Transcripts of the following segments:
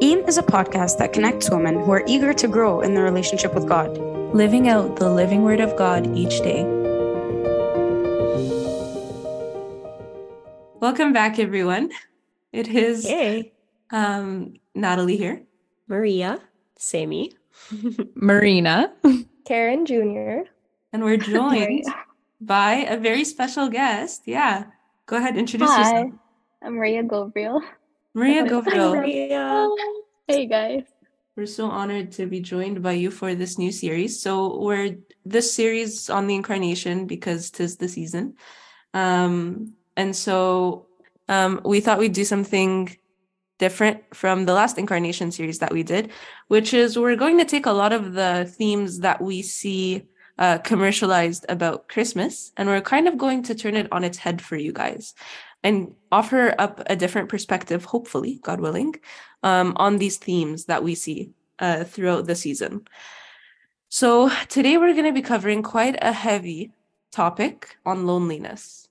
EAM is a podcast that connects women who are eager to grow in their relationship with God, living out the living word of God each day. Welcome back, everyone. It is Hey, um, Natalie here. Maria, Sammy, Marina. Karen Jr. And we're joined by a very special guest. Yeah. Go ahead, introduce Hi, yourself. I'm Maria Gabriel. Maria Hi, Maria. Hey guys. We're so honored to be joined by you for this new series. So we're this series on the incarnation because tis the season. Um, and so um, we thought we'd do something different from the last incarnation series that we did, which is we're going to take a lot of the themes that we see uh, commercialized about Christmas, and we're kind of going to turn it on its head for you guys and offer up a different perspective, hopefully, God willing, um, on these themes that we see uh, throughout the season. So today we're going to be covering quite a heavy topic on loneliness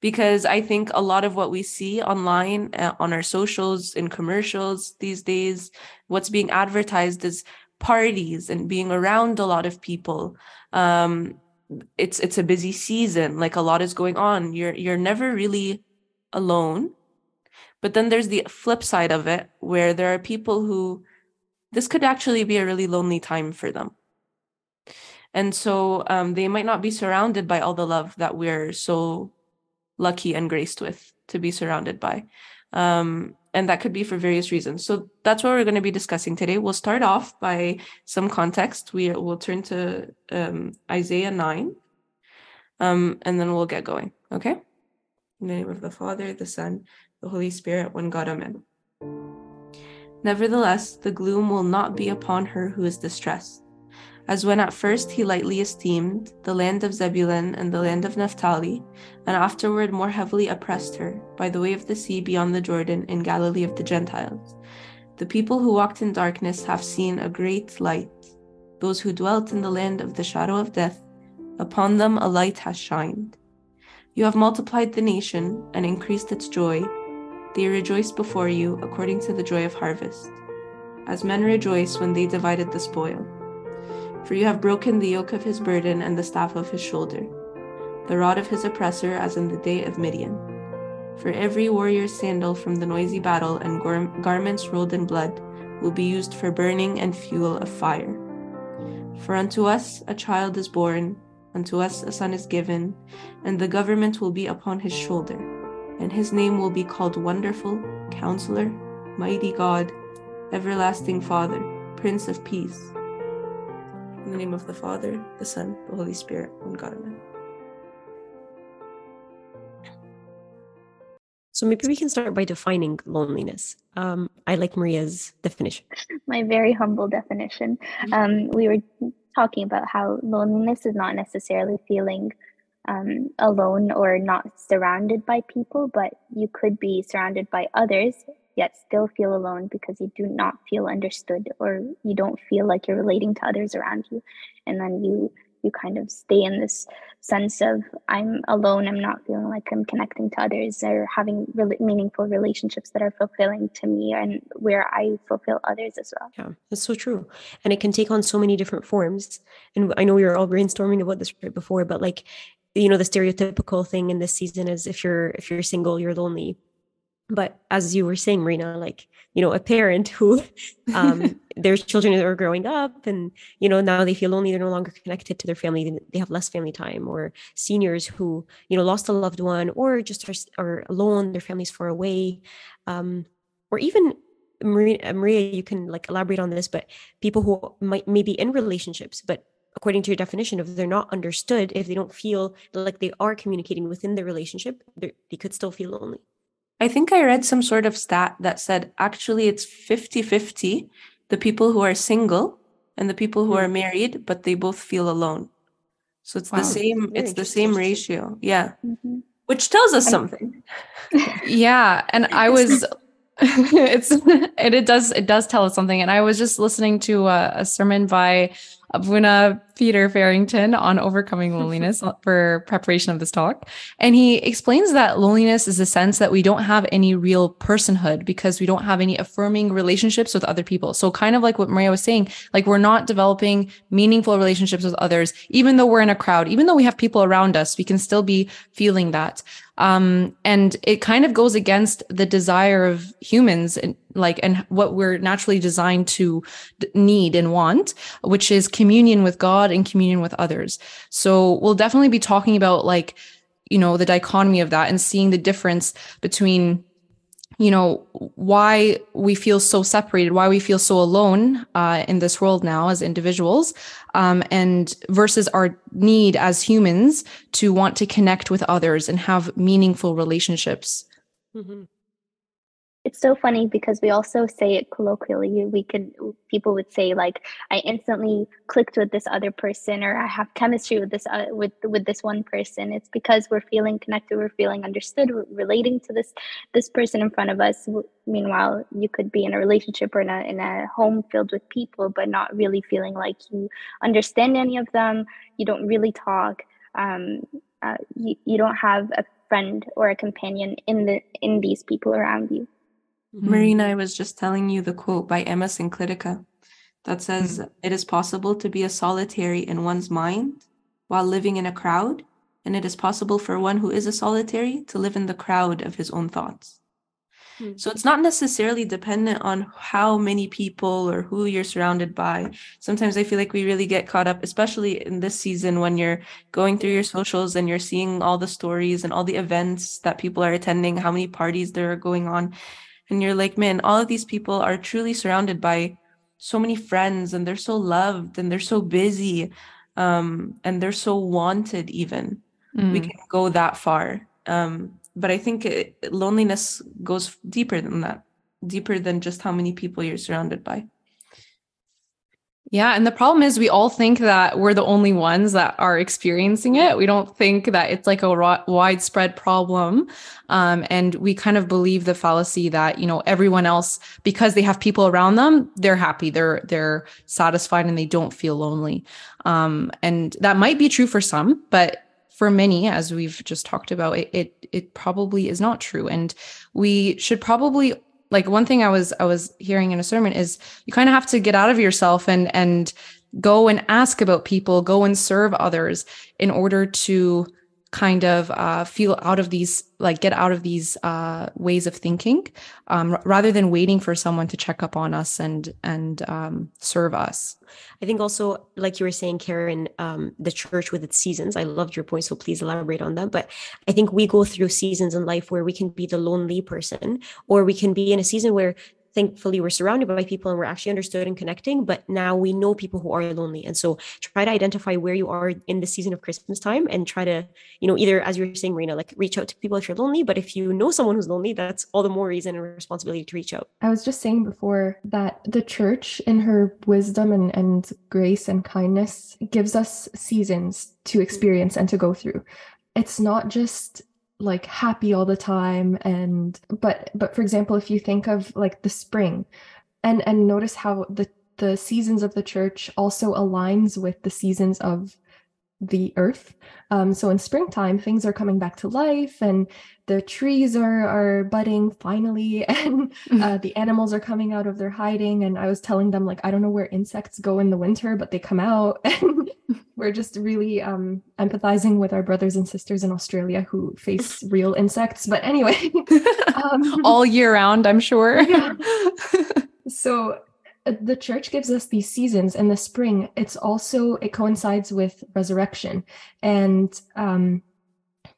because I think a lot of what we see online uh, on our socials in commercials these days, what's being advertised is parties and being around a lot of people. Um, it's it's a busy season, like a lot is going on. You're you're never really alone. But then there's the flip side of it where there are people who this could actually be a really lonely time for them. And so um, they might not be surrounded by all the love that we're so lucky and graced with to be surrounded by. Um, and that could be for various reasons. So that's what we're going to be discussing today. We'll start off by some context. We will turn to um, Isaiah 9, um, and then we'll get going. Okay? In the name of the Father, the Son, the Holy Spirit, one God, Amen. Nevertheless, the gloom will not be upon her who is distressed. As when at first he lightly esteemed the land of Zebulun and the land of Naphtali, and afterward more heavily oppressed her by the way of the sea beyond the Jordan in Galilee of the Gentiles. The people who walked in darkness have seen a great light. Those who dwelt in the land of the shadow of death, upon them a light has shined. You have multiplied the nation and increased its joy. They rejoice before you according to the joy of harvest, as men rejoice when they divided the spoil. For you have broken the yoke of his burden and the staff of his shoulder, the rod of his oppressor, as in the day of Midian. For every warrior's sandal from the noisy battle and gar- garments rolled in blood will be used for burning and fuel of fire. For unto us a child is born, unto us a son is given, and the government will be upon his shoulder, and his name will be called Wonderful, Counselor, Mighty God, Everlasting Father, Prince of Peace. In the name of the Father, the Son, the Holy Spirit, one God, Amen. So maybe we can start by defining loneliness. Um, I like Maria's definition. My very humble definition. Um, we were talking about how loneliness is not necessarily feeling um, alone or not surrounded by people, but you could be surrounded by others yet still feel alone because you do not feel understood or you don't feel like you're relating to others around you. And then you you kind of stay in this sense of i'm alone i'm not feeling like i'm connecting to others or having really meaningful relationships that are fulfilling to me and where i fulfill others as well Yeah, that's so true. And it can take on so many different forms. And I know we were all brainstorming about this right before, but like, you know, the stereotypical thing in this season is if you're if you're single, you're lonely. But as you were saying, Marina, like, you know, a parent who um their children are growing up and you know now they feel lonely they're no longer connected to their family they- have less family time or seniors who you know lost a loved one or just are, are alone their families far away. Um or even maria, uh, maria you can like elaborate on this but people who might maybe in relationships but according to your definition if they're not understood if they don't feel like they are communicating within the relationship they could still feel lonely I think I read some sort of stat that said actually it's 50 50 the people who are single and the people who Hmm. are married, but they both feel alone. So it's Wow. the same, it's the same ratio. Yeah. Mhm. Which tells us something. Yeah, and I was it's it, it does it does tell us something and I was just listening to a, a sermon by Abuna Peter Farrington on overcoming loneliness for preparation of this talk. And he explains that loneliness is the sense that we don't have any real personhood because we don't have any affirming relationships with other people. So kind of like what Maria was saying, like we're not developing meaningful relationships with others, even though we're in a crowd, even though we have people around us, we can still be feeling that. Um, and it kind of goes against the desire of humans and like, and what we're naturally designed to need and want, which is communion with God and communion with others. So we'll definitely be talking about like, you know, the dichotomy of that and seeing the difference between you know why we feel so separated why we feel so alone uh, in this world now as individuals um, and versus our need as humans to want to connect with others and have meaningful relationships mm-hmm it's so funny because we also say it colloquially. We could people would say like i instantly clicked with this other person or i have chemistry with this uh, with with this one person. It's because we're feeling connected we're feeling understood we're relating to this this person in front of us. Meanwhile you could be in a relationship or in a, in a home filled with people but not really feeling like you understand any of them. You don't really talk. Um, uh, you, you don't have a friend or a companion in the in these people around you Mm-hmm. Marina, I was just telling you the quote by Amma Syncletica that says, mm-hmm. It is possible to be a solitary in one's mind while living in a crowd, and it is possible for one who is a solitary to live in the crowd of his own thoughts. Mm-hmm. So it's not necessarily dependent on how many people or who you're surrounded by. Sometimes I feel like we really get caught up, especially in this season when you're going through your socials and you're seeing all the stories and all the events that people are attending, how many parties there are going on and you're like man all of these people are truly surrounded by so many friends and they're so loved and they're so busy um, and they're so wanted even mm. we can go that far um, but i think it, loneliness goes deeper than that deeper than just how many people you're surrounded by yeah. And the problem is, we all think that we're the only ones that are experiencing it. We don't think that it's like a widespread problem. Um, and we kind of believe the fallacy that, you know, everyone else, because they have people around them, they're happy, they're, they're satisfied and they don't feel lonely. Um, and that might be true for some, but for many, as we've just talked about, it, it, it probably is not true. And we should probably like one thing I was I was hearing in a sermon is you kind of have to get out of yourself and and go and ask about people, go and serve others in order to kind of uh, feel out of these like get out of these uh, ways of thinking um, r- rather than waiting for someone to check up on us and and um, serve us. I think also like you were saying karen um, the church with its seasons i loved your point so please elaborate on that but i think we go through seasons in life where we can be the lonely person or we can be in a season where thankfully we're surrounded by people and we're actually understood and connecting but now we know people who are lonely. And so try to identify where you are in the season of christmas time and try to you know either as you were saying Marina like reach out to people if you're lonely but if you know someone who's lonely that's all the more reason and responsibility to reach out. I was just saying before that the church in her wisdom and, and grace and kindness gives us seasons to experience and to go through. It's not just like happy all the time and but but for example if you think of like the spring and and notice how the the seasons of the church also aligns with the seasons of the earth um, so in springtime things are coming back to life and the trees are are budding finally and mm-hmm. uh, the animals are coming out of their hiding and i was telling them like i don't know where insects go in the winter but they come out and we're just really um, empathizing with our brothers and sisters in australia who face real insects but anyway um, all year round i'm sure yeah. so the church gives us these seasons in the spring. It's also it coincides with resurrection and um,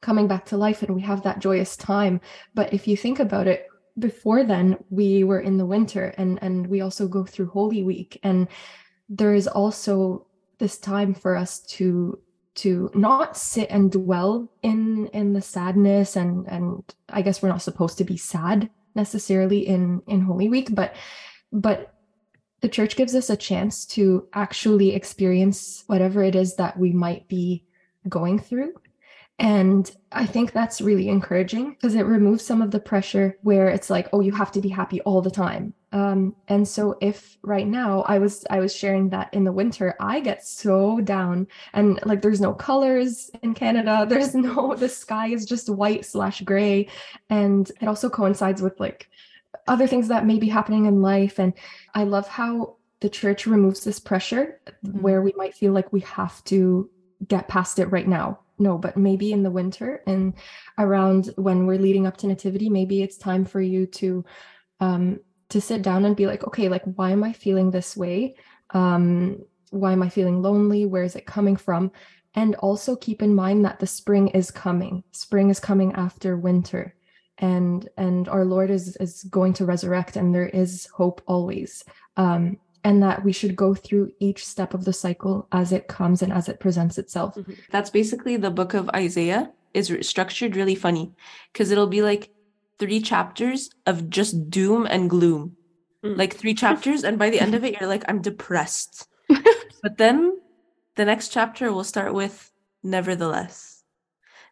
coming back to life and we have that joyous time. But if you think about it before then we were in the winter and and we also go through holy week and there is also this time for us to to not sit and dwell in in the sadness and and i guess we're not supposed to be sad necessarily in in holy week but but the church gives us a chance to actually experience whatever it is that we might be going through And I think that's really encouraging because it removes some of the pressure where it's like, oh, you have to be happy all the time. Um, and so if right now I was I was sharing that in the winter, I get so down and like there's no colors in Canada. There's no the sky is just white slash gray. And it also coincides with like other things that may be happening in life. And I love how the church removes this pressure Mm-hmm. where we might feel like we have to get past it right now. No, but maybe in the winter and around when we're leading up to nativity, maybe it's time for you to um to sit down and be like, okay, like why am I feeling this way? Um why am I feeling lonely? Where is it coming from? And also keep in mind that the spring is coming. Spring is coming after winter. And and our Lord is is going to resurrect and there is hope always. Um and that we should go through each step of the cycle as it comes and as it presents itself. That's basically the book of Isaiah is r- structured really funny because it'll be like three chapters of just doom and gloom. Mm. Like three chapters, and by the end of it, you're like, I'm depressed. but then the next chapter will start with nevertheless.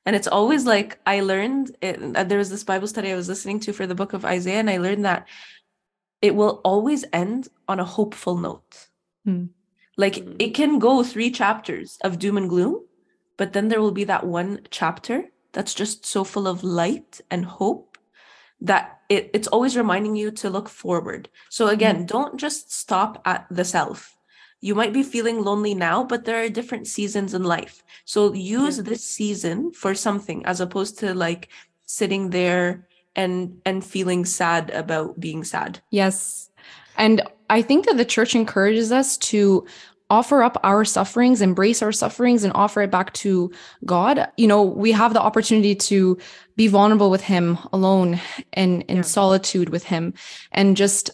And it's always like I learned it, uh, there was this Bible study I was listening to for the book of Isaiah, and I learned that it will always end on a hopeful note. Hmm. Like Mm. it can go three chapters of doom and gloom, but then there will be that one chapter that's just so full of light and hope that it, it's always reminding you to look forward. So again, don't just stop at the self. You might be feeling lonely now, but there are different seasons in life. So use this season for something as opposed to like sitting there and and feeling sad about being sad. Yes. And I think that the church encourages us to offer up our sufferings, embrace our sufferings, and offer it back to God. You know, we have the opportunity to be vulnerable with Him alone and in Yeah. solitude with Him and just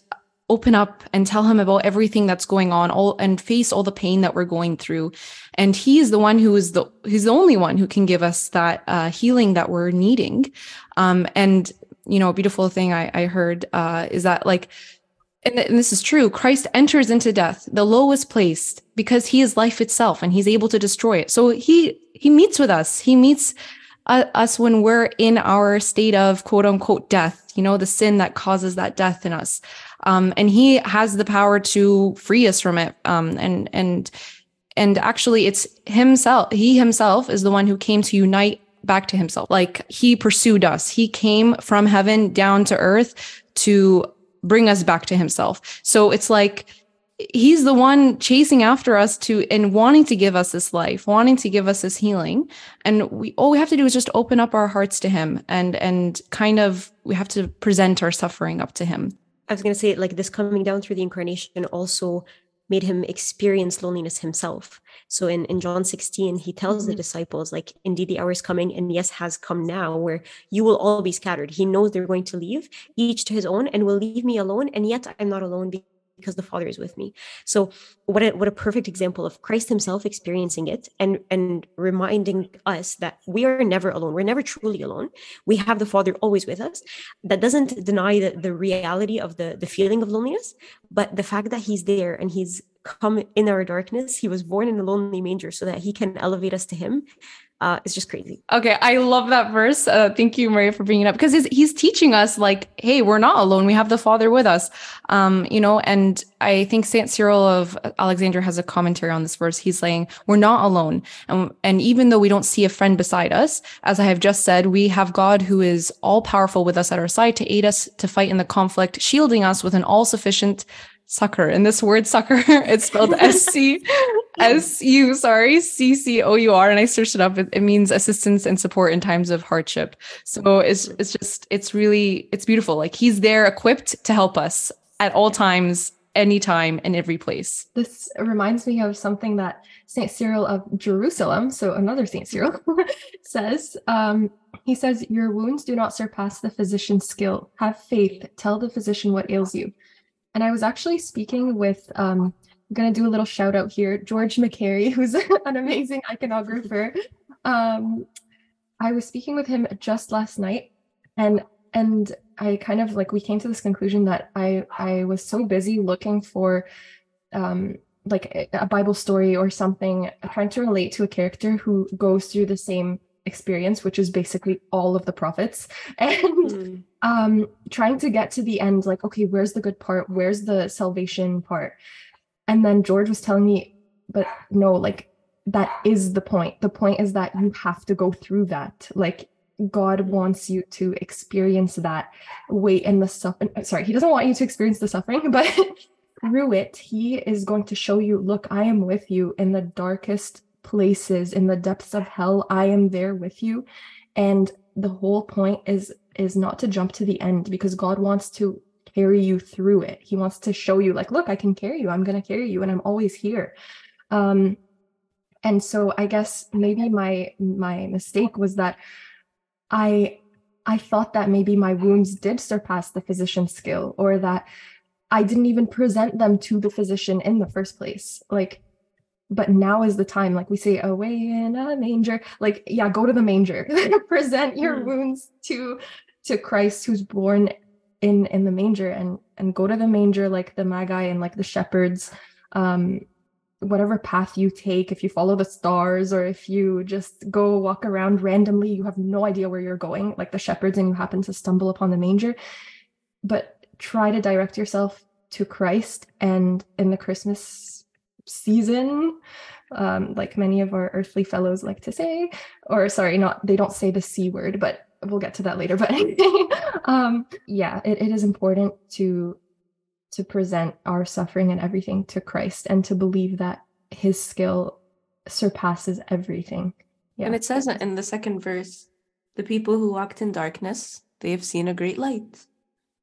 open up and tell him about everything that's going on all and face all the pain that we're going through. And he is the one who is the he's the only one who can give us that uh, healing that we're needing. Um and you know a beautiful thing i, I heard uh is that like and, th- and this is true christ enters into death the lowest place because he is life itself and he's able to destroy it. So he he meets with us. He meets uh, us when we're in our state of quote unquote death you know the sin that causes that death in us um, and he has the power to free us from it. Um, and and and actually it's himself he himself is the one who came to unite back to himself. Like he pursued us. He came from heaven down to earth to bring us back to himself. So it's like he's the one chasing after us to and wanting to give us this life wanting to give us this healing. And we all we have to do is just open up our hearts to him and and kind of we have to present our suffering up to him I was going to say, like, this coming down through the incarnation also made him experience loneliness himself. So in, in John 16, he tells the Mhm. disciples, like, indeed, the hour is coming, and yes, has come now, where you will all be scattered. He knows they're going to leave, each to his own, and will leave me alone. And yet I'm not alone because the Father is with me. So what a what a perfect example of Christ himself experiencing it and and reminding us that we are never alone. We're never truly alone. We have the Father always with us that doesn't deny the, the reality of the the feeling of loneliness but the fact that he's there and he's come in our darkness he was born in a lonely manger so that he can elevate us to him uh, is just crazy Okay, I love that verse. Uh, thank you, Maria, for bringing it up because he's, he's teaching us like, hey, we're not alone. We have the Father with us. Um, you know, and I think Saint Cyril of Alexandria has a commentary on this verse. He's saying we're not alone, and and even though we don't see a friend beside us, as I have just said, we have God who is all powerful with us at our side to aid us to fight in the conflict, shielding us with an all sufficient succor. And this word sucker, it's spelled S C S U, sorry, C C O U R. And I searched it up. It, it means assistance and support in times of hardship. So it's it's just it's really it's beautiful. Like he's there equipped to help us at all times, anytime, and every place. This reminds me of something that Saint Cyril of Jerusalem, so another Saint Cyril, says. Um, he says, Your wounds do not surpass the physician's skill. Have faith. Tell the physician what ails you. And I was actually speaking with, um, I'm going to do a little shout out here, George McCary, who's an amazing iconographer. Um, I was speaking with him just last night, and and I kind of like we came to this conclusion that I I was so busy looking for um like a- Bible story or something, trying to relate to a character who goes through the same experience, which is basically all of the prophets, and Mm. Um, trying to get to the end, like, okay, where's the good part? Where's the salvation part? And then George was telling me, but no, like, that is the point. The point is that you have to go through that. Like, God wants you to experience that weight and the suffering. Sorry, He doesn't want you to experience the suffering, but through it, He is going to show you, look, I am with you in the darkest places, in the depths of hell. I am there with you. And the whole point is is not to jump to the end because God wants to carry you through it. He wants to show you like, look, I can carry you. I'm going to carry you and I'm always here. Um and so I guess maybe my my mistake was that I I thought that maybe my wounds did surpass the physician's skill or that I didn't even present them to the physician in the first place. Like but now is the time like we say away in a manger. Like yeah go to the manger. Present your Mm. wounds to to christ who's born in in the manger and and go to the manger like the magi and like the shepherds. Um whatever path you take if you follow the stars or if you just go walk around randomly you have no idea where you're going like the shepherds and you happen to stumble upon the manger. But try to direct yourself to christ and in the christmas season um, like many of our earthly fellows like to say or sorry not they don't say the c word but we'll get to that later but um yeah it, it is important to to present our suffering and everything to christ and to believe that his skill surpasses everything yeah And it says in the second verse, the people who walked in darkness, they have seen a great light.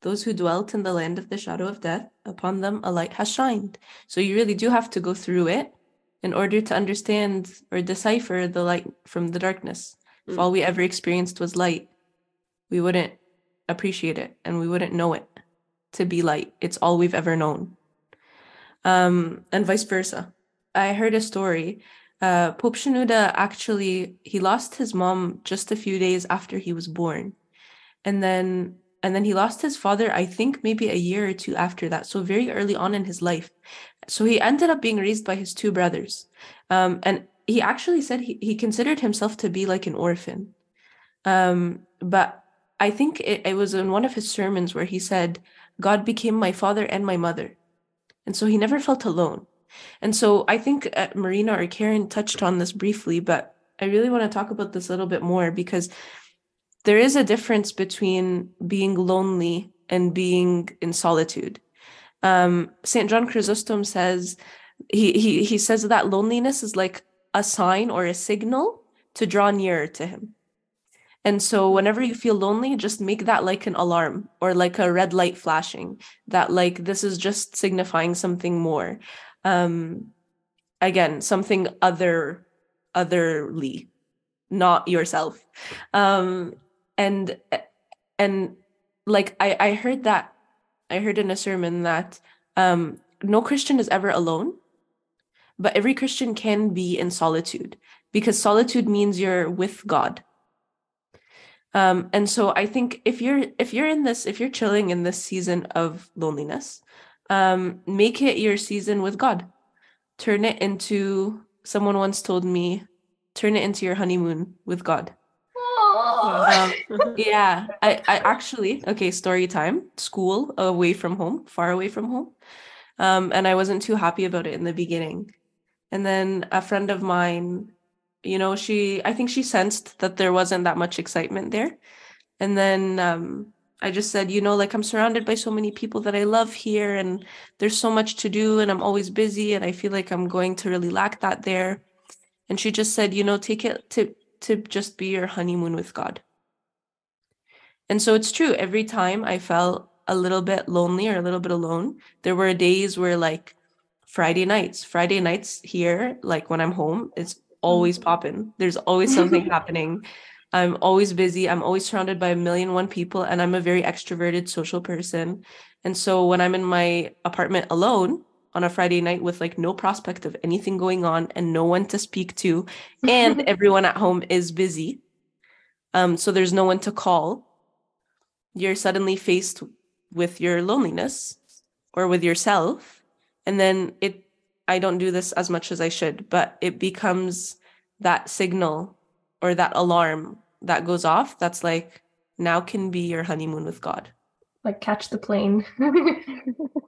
Those who dwelt in the land of the shadow of death, upon them a light has shined. So you really do have to go through it in order to understand or decipher the light from the darkness. If Mm. all we ever experienced was light, we wouldn't appreciate it and we wouldn't know it to be light. It's all we've ever known. Um, and vice versa. I heard a story uh, Pope Shenouda actually he lost his mom just a few days after he was born, and then and then he lost his father. I think maybe a year or two after that, so very early on in his life. So he ended up being raised by his two brothers, um, and he actually said he, he considered himself to be like an orphan. Um, but I think it, it was in one of his sermons where he said, "God became my father and my mother," and so he never felt alone. And so I think uh, Marina or Karen touched on this briefly, but I really want to talk about this a little bit more because there is a difference between being lonely and being in solitude. Um, Saint John Chrysostom says he, he he says that loneliness is like a sign or a signal to draw nearer to him. And so whenever you feel lonely, just make that like an alarm or like a red light flashing that like this is just signifying something more um again something other otherly not yourself um and and like i i heard that i heard in a sermon that um no christian is ever alone but every christian can be in solitude because solitude means you're with god um and so i think if you're if you're in this if you're chilling in this season of loneliness um, make it your season with God. Turn it into, someone once told me, turn it into your honeymoon with God. Um, yeah, I, I actually, okay, story time, school away from home, far away from home. Um, and I wasn't too happy about it in the beginning. And then a friend of mine, you know, she, I think she sensed that there wasn't that much excitement there. And then, um, I just said, you know, like I'm surrounded by so many people that I love here, and there's so much to do, and I'm always busy, and I feel like I'm going to really lack that there. And she just said, you know, take it to to just be your honeymoon with God. And so it's true. Every time I felt a little bit lonely or a little bit alone, there were days where like Friday nights, Friday nights here, like when I'm home, it's always mm-hmm. popping. There's always something happening. I'm always busy. I'm always surrounded by a million one people, and I'm a very extroverted social person. And so when I'm in my apartment alone on a Friday night with like no prospect of anything going on and no one to speak to, and everyone at home is busy, um, so there's no one to call, you're suddenly faced with your loneliness or with yourself. And then it, I don't do this as much as I should, but it becomes that signal or that alarm that goes off that's like now can be your honeymoon with god like catch the plane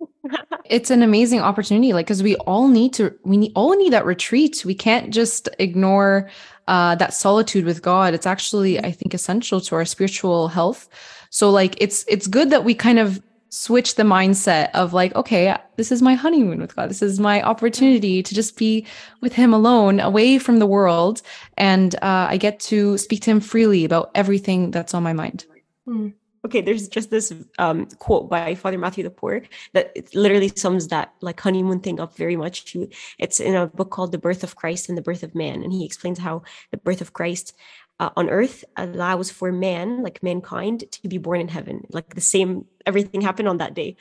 it's an amazing opportunity like because we all need to we need, all need that retreat. We can't just ignore uh, that solitude with god. It's actually i think essential to our spiritual health. So like it's it's good that we kind of switch the mindset of like okay this is my honeymoon with god. This is my opportunity to just be with him alone away from the world. And uh, i get to speak to him freely about everything that's on my mind. Mm. Okay there's just this um, quote by father matthew the poor that it literally sums that like honeymoon thing up very much. It's in a book called the birth of christ and the birth of man and he explains how the birth of christ uh, on earth allows for man like mankind to be born in heaven like the same everything happened on that day.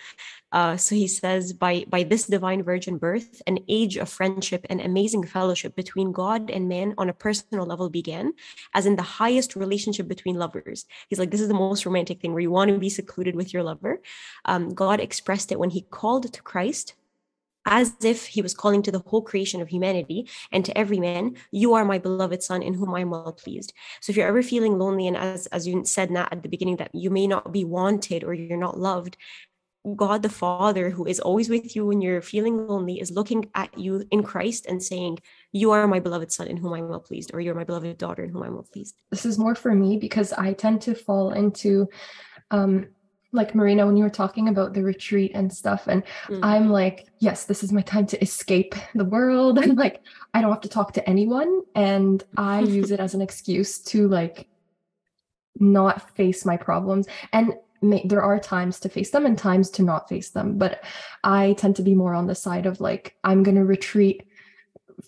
Uh, so he says by by this divine virgin birth an age of friendship and amazing fellowship between god and man on a personal level began as in the highest relationship between lovers. He's like this is the most romantic thing where you want to be secluded with your lover. Um, god expressed it when he called to christ as if he was calling to the whole creation of humanity and to every man you are my beloved son in whom i am well pleased. So if you're ever feeling lonely and as as you said nat at the beginning that you may not be wanted or you're not loved god the father who is always with you when you're feeling lonely is looking at you in christ and saying you are my beloved son in whom i'm well pleased or you're my beloved daughter in whom i'm well pleased. This is more for me because I tend to fall into um like Marina when you were talking about the retreat and stuff and Mm. I'm like yes this is my time to escape the world and like I don't have to talk to anyone and I use it as an excuse to like not face my problems and may, there are times to face them and times to not face them but I tend to be more on the side of like I'm going to retreat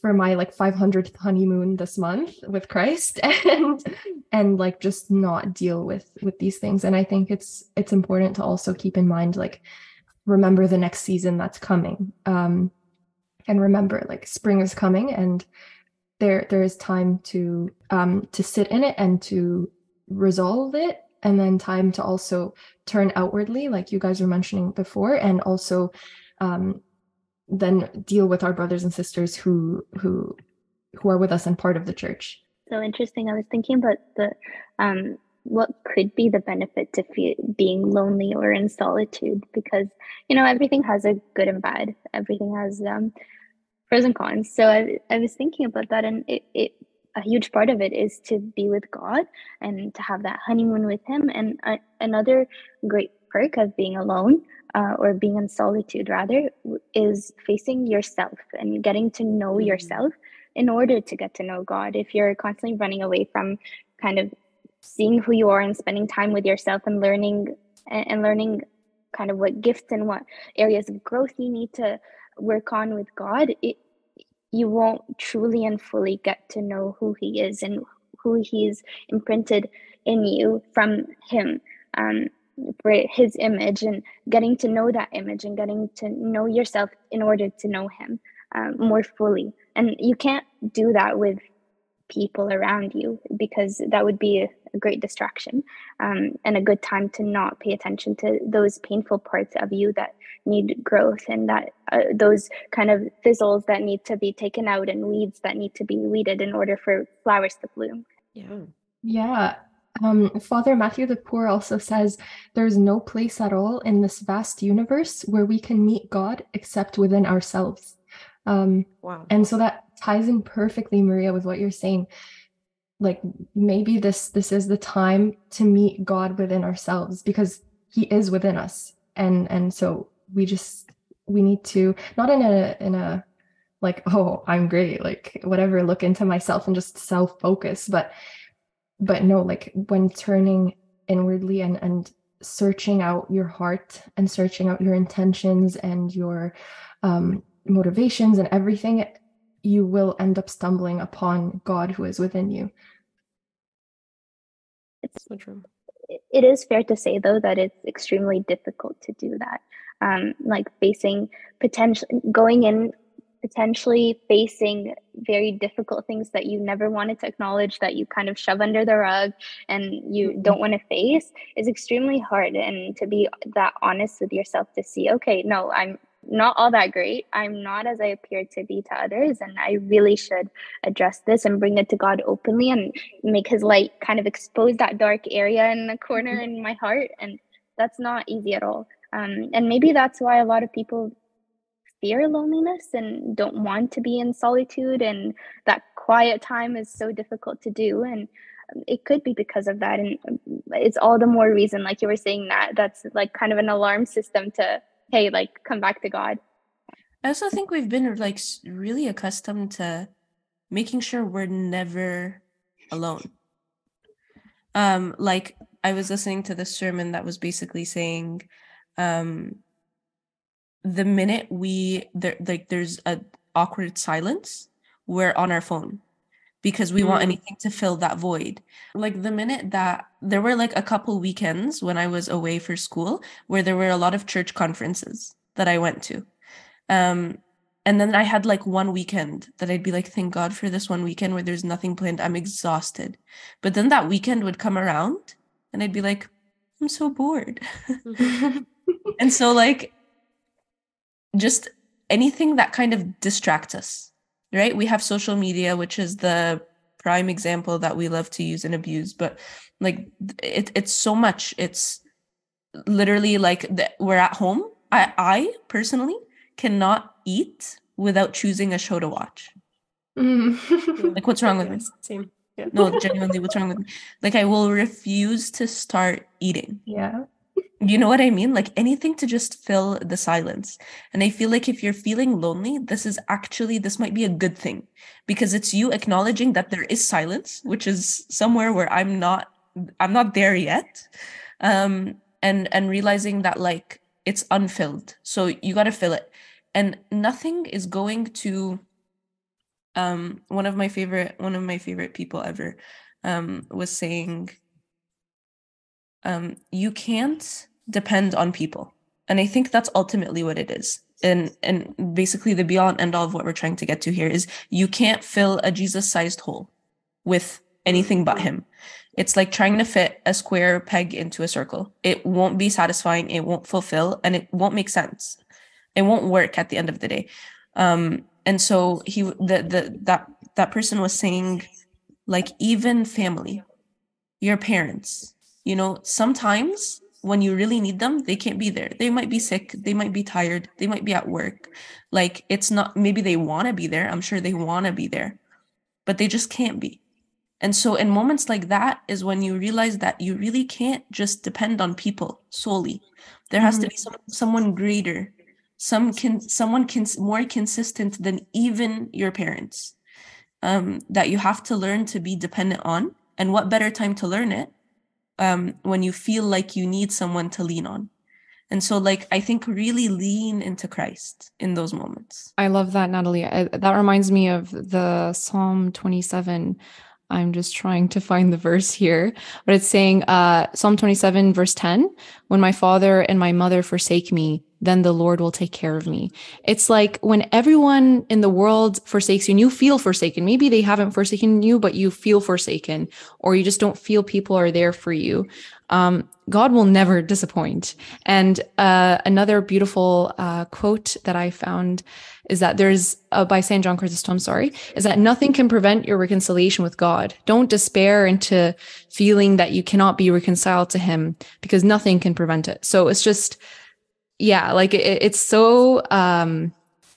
for my like 500th honeymoon this month with Christ and and like just not deal with with these things. And I think it's it's important to also keep in mind like remember the next season that's coming. Um and remember like spring is coming and there there is time to um to sit in it and to resolve it and then time to also turn outwardly like you guys were mentioning before and also um then deal with our brothers and sisters who who who are with us and part of the church so interesting. I was thinking about the um, what could be the benefit to fe- being lonely or in solitude because you know everything has a good and bad. Everything has um, pros and cons. So I, I was thinking about that, and it, it a huge part of it is to be with God and to have that honeymoon with Him. And uh, another great perk of being alone uh, or being in solitude rather is facing yourself and getting to know Mhm. yourself in order to get to know God. If you're constantly running away from kind of seeing who you are and spending time with yourself and learning and, and learning kind of what gifts and what areas of growth you need to work on with God, it, you won't truly and fully get to know who He is and who He's imprinted in you from Him. Um, for his image and getting to know that image and getting to know yourself in order to know him um, more fully. And you can't do that with people around you because that would be a, a great distraction um, and a good time to not pay attention to those painful parts of you that need growth and that uh, those kind of thistles that need to be taken out and weeds that need to be weeded in order for flowers to bloom. Yeah. Yeah. Um, Father Matthew the Poor also says there's no place at all in this vast universe where we can meet God except within ourselves. Um, wow and so that ties in perfectly, Maria, with what you're saying. Like maybe this this is the time to meet God within ourselves because He is within us, and and so we just we need to not in a in a like oh I'm great like whatever look into myself and just self focus, but but no like when turning inwardly and and searching out your heart and searching out your intentions and your um motivations and everything you will end up stumbling upon god who is within you. It's so true. It- it is fair to say though that it's extremely difficult to do that. Um, like facing potential going in potentially facing very difficult things that you never wanted to acknowledge that you kind of shove under the rug and you Mhm. don't want to face is extremely hard and to be that honest with yourself to see okay no i'm not all that great. I'm not as I appear to be to others. And I really should address this and bring it to God openly and make his light kind of expose that dark area in the corner mm-hmm. in my heart. And that's not easy at all. Um, and maybe that's why a lot of people fear loneliness and don't want to be in solitude. And that quiet time is so difficult to do. And it could be because of that. And um, it's all the more reason, like you were saying, that that's like kind of an alarm system to hey, like come back to God. I also think we've been like really accustomed to making sure we're never alone. Um, like I was listening to this sermon that was basically saying, um, the minute we there like there's a awkward silence, we're on our phone because we mm. want anything to fill that void. Like the minute that there were like a couple weekends when I was away for school where there were a lot of church conferences that I went to. Um and then I had like one weekend that I'd be like, thank God for this one weekend where there's nothing planned. I'm exhausted. But then that weekend would come around and I'd be like, I'm so bored. and so, like, just anything that kind of distracts us right? We have social media, which is the prime example that we love to use and abuse, but like it, it's so much. It's literally like the, we're at home. I, I personally cannot eat without choosing a show to watch. Mm. like, what's wrong with me? Same. Yeah. No, genuinely, what's wrong with me? Like, I will refuse to start eating. Yeah. You know what I mean? Like anything to just fill the silence. And I feel like if you're feeling lonely, this is actually, this might be a good thing because it's you acknowledging that there is silence, which is somewhere where I'm not, I'm not there yet. Um, and, and realizing that like it's unfilled. So you got to fill it. And nothing is going to, um, one of my favorite, one of my favorite people ever, um, was saying, um, you can't depend on people. And I think that's ultimately what it is. And and basically the beyond end all of what we're trying to get to here is you can't fill a Jesus-sized hole with anything but him. It's like trying to fit a square peg into a circle. It won't be satisfying, it won't fulfill, and it won't make sense. It won't work at the end of the day. Um, and so he the the that that person was saying like even family, your parents, you know, sometimes when you really need them, they can't be there. They might be sick, they might be tired, they might be at work. Like it's not maybe they want to be there. I'm sure they want to be there, but they just can't be. And so in moments like that is when you realize that you really can't just depend on people solely. There has mm-hmm. to be some, someone greater, some can someone can more consistent than even your parents. Um, that you have to learn to be dependent on. And what better time to learn it um, when you feel like you need someone to lean on. And so, like, I think really lean into Christ in those moments. I love that, Natalie. I, that reminds me of the Psalm 27. I'm just trying to find the verse here, but it's saying, uh, Psalm 27, verse 10 When my father and my mother forsake me, then the Lord will take care of me. It's like when everyone in the world forsakes you and you feel forsaken. Maybe they haven't forsaken you, but you feel forsaken, or you just don't feel people are there for you. Um, God will never disappoint. And uh, another beautiful uh, quote that I found is that there's uh, by St. John Chrysostom, sorry, is that nothing can prevent your reconciliation with God. Don't despair into feeling that you cannot be reconciled to Him because nothing can prevent it. So it's just yeah like it, it's so um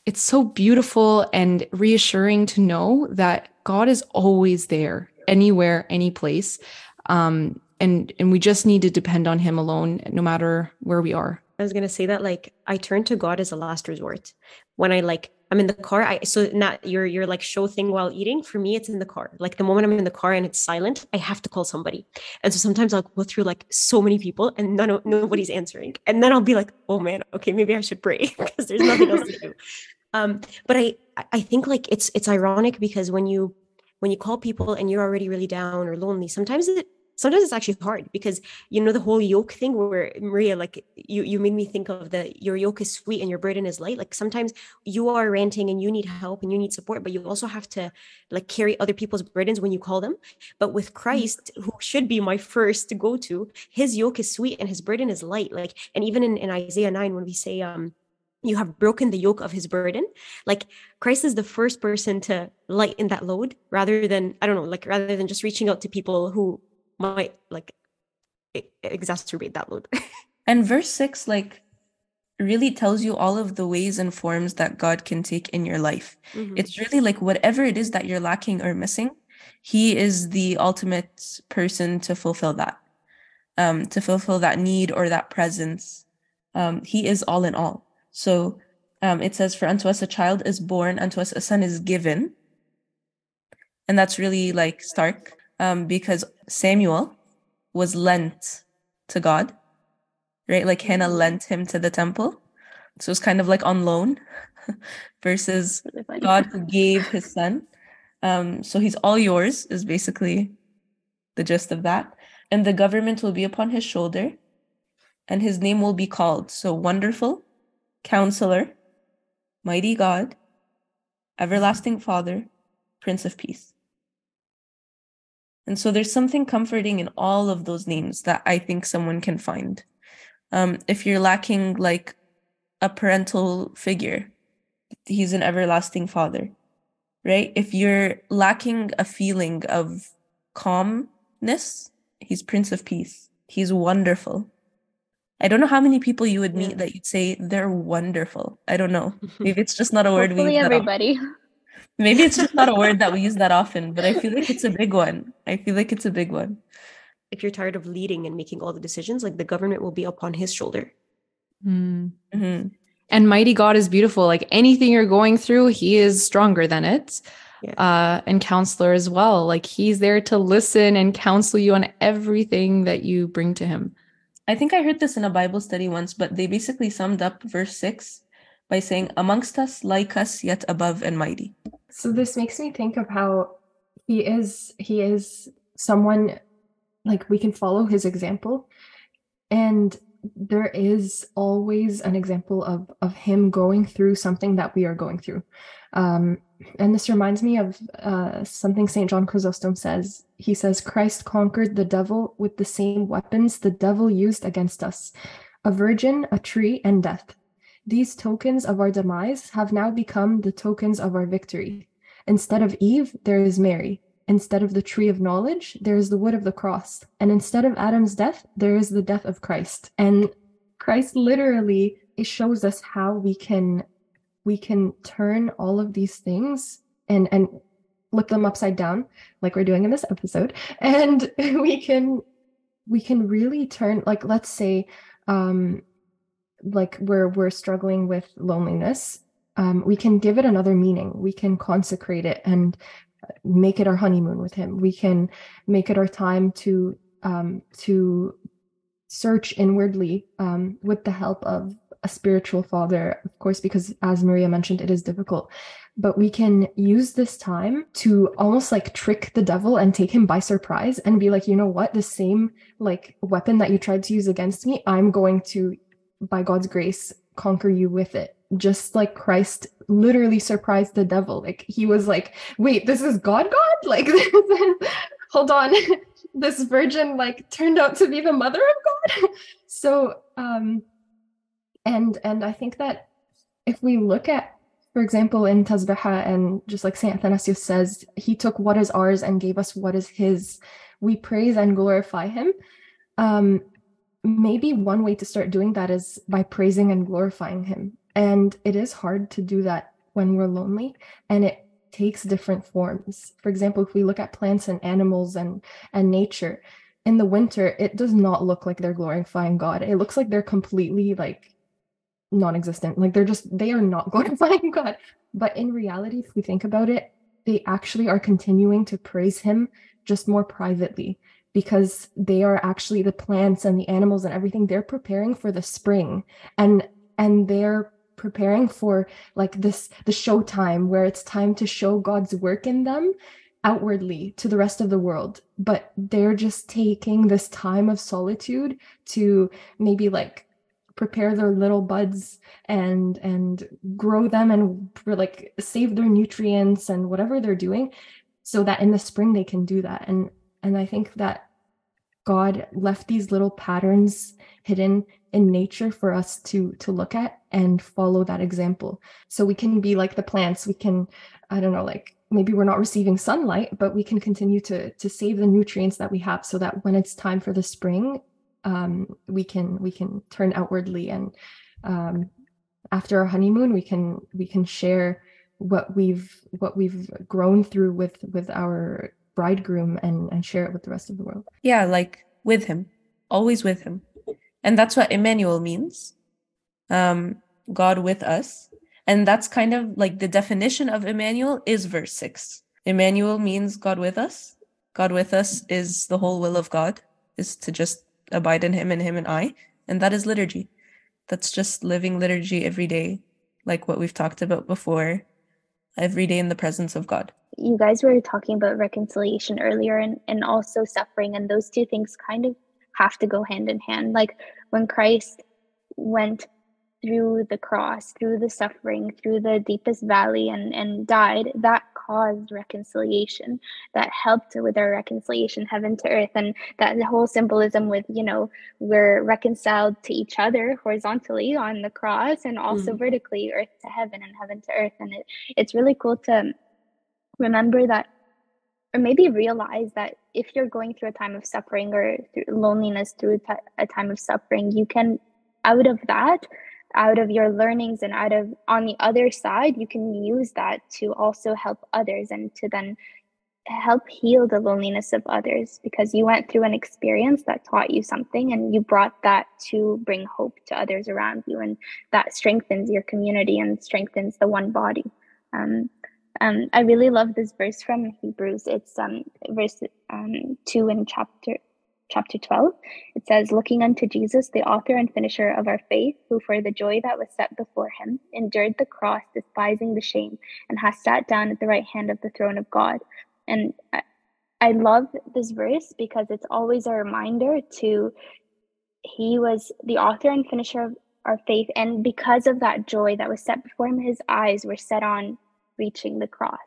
it's so beautiful and reassuring to know that god is always there anywhere any place. Um and and we just need to depend on him alone no matter where we are. I was to say that like i turn to god as a last resort. When i like I'm in the car. I so not your your like show thing while eating. For me, it's in the car. Like the moment I'm in the car and it's silent, I have to call somebody. And so sometimes I'll go through like so many people and none nobody's answering. And then I'll be like, oh man, okay, maybe I should pray because there's nothing else to do. Um, but I I think like it's it's ironic because when you when you call people and you're already really down or lonely, sometimes it sometimes it's actually hard because you know the whole yoke thing where maria like you you made me think of the your yoke is sweet and your burden is light. Like sometimes you are ranting and you need help and you need support but you also have to like carry other people's burdens when you call them. But with mm-hmm. christ who should be my first to go to his yoke is sweet and his burden is light. Like and even in, in isaiah 9 when we say um you have broken the yoke of his burden like christ is the first person to lighten that load rather than i don't know like rather than just reaching out to people who might like exacerbate that load And verse 6 like really tells you all of the ways and forms that God can take in your life. Mhm. It's really like whatever it is that you're lacking or missing, he is the ultimate person to fulfill that. Um to fulfill that need or that presence. Um he is all in all. So um it says for unto us a child is born, unto us a son is given. And that's really like stark um because Samuel was lent to God right? Like Hannah lent him to the temple. So it's kind of like on loan versus. God who gave his son. Um, so he's all yours, is basically the gist of that. And the government will be upon his shoulder, and his name will be called. So wonderful, counselor, mighty God, everlasting Father, Prince of Peace. And so there's something comforting in all of those names that I think someone can find um, if you're lacking like a parental figure, he's an everlasting father, right? If you're lacking a feeling of calmness, he's Prince of Peace. He's wonderful. I don't know how many people you would meet Yeah. that you'd say they're wonderful. I don't know. Maybe it's just not a word we Hopefully that often. Everybody. Maybe it's just not a word that we use that often, but I feel like it's a big one. I feel like it's a big one. if you're tired of leading and making all the decisions like the government will be upon his shoulder Hmm. Mhm. And mighty God is beautiful. Like anything you're going through, he is stronger than it. Yeah. Uh, and counselor as well. Like he's there to listen and counsel you on everything that you bring to him. I think I heard this in a Bible study once, but they basically summed up verse 6 by saying, Amongst us, like us, yet above and mighty. So this makes me think of how he is he is someone like we can follow his example. And there is always an example of of him going through something that we are going through. Um and this reminds me of uh something St. John Chrysostom says. He says Christ conquered the devil with the same weapons the devil used against us a virgin a tree and death these tokens of our demise have now become the tokens of our victory Instead of Eve, there is Mary. Instead of the tree of knowledge, there is the wood of the cross. And instead of Adam's death, there is the death of Christ. And Christ literally it shows us how we can we can turn all of these things and and flip them upside down like we're doing in this episode and we can we can really turn like let's say um like we're we're struggling with loneliness um, we can give it another meaning. We can consecrate it and uh, make it our honeymoon with Him. We can make it our time to um, to search inwardly um, with the help of a spiritual father, of course, because as Maria mentioned, it is difficult. But we can use this time to almost like trick the devil and take him by surprise and be like, you know what, the same like weapon that you tried to use against me, I'm going to, by God's grace, conquer you with it just like Christ literally surprised the devil. Like he was like, wait, this is God God? Like hold on. this virgin like turned out to be the mother of God. so um and and I think that if we look at for example in Tasbiha and just like Saint Athanasius says, he took what is ours and gave us what is his. We praise and glorify him. Um maybe one way to start doing that is by praising and glorifying him and it is hard to do that when we're lonely and it takes different forms. For example, if we look at plants and animals and and nature, in the winter it does not look like they're glorifying God. It looks like they're completely like non-existent. Like they're just they are not glorifying God. But in reality, if we think about it, they actually are continuing to praise him just more privately because they are actually the plants and the animals and everything they're preparing for the spring. And and they're preparing for like this the showtime where it's time to show God's work in them outwardly to the rest of the world. But they're just taking this time of solitude to maybe like prepare their little buds and and grow them and like save their nutrients and whatever they're doing so that in the spring they can do that. And and I think that God left these little patterns hidden in nature for us to to look at and follow that example. So we can be like the plants. We can i don't know like maybe we're not receiving sunlight but we can continue to to save the nutrients that we have so that when it's time for the spring um, we can we can turn outwardly and um, after our honeymoon we can we can share what we've what we've grown through with with our bridegroom and and share it with the rest of the world Yeah, like with him, always with him. And that's what Emmanuel means. Um, God with us. And that's kind of like the definition of Emmanuel is verse 6. Emmanuel means God with us. God with us is the whole will of God, is to just abide in him and him and I. And that is liturgy. That's just living liturgy every day, like what we've talked about before, every day in the presence of God. You guys were talking about reconciliation earlier and, and also suffering and those two things kind of have to go hand in hand. Like when christ went through the cross through the suffering through the deepest valley and and died that caused reconciliation. That helped with our reconciliation heaven to earth and that whole symbolism with you know we're reconciled to each other horizontally on the cross and also mm. vertically earth to heaven and heaven to earth. And it, it's really cool to remember that or maybe realize that if you're going through a time of suffering or through loneliness through a time of suffering you can out of that out of your learnings and out of on the other side you can use that to also help others and to then help heal the loneliness of others because you went through an experience that taught you something and you brought that to bring hope to others around you and that strengthens your community and strengthens the one body. Um, um, I really love this verse from Hebrews. It's um, verse um, 2 in chapter chapter 12. It says, Looking unto Jesus, the author and finisher of our faith, who for the joy that was set before him endured the cross, despising the shame, and has sat down at the right hand of the throne of God. And I, I love this verse because it's always a reminder to he was the author and finisher of our faith. And because of that joy that was set before him, his eyes were set on reaching the cross.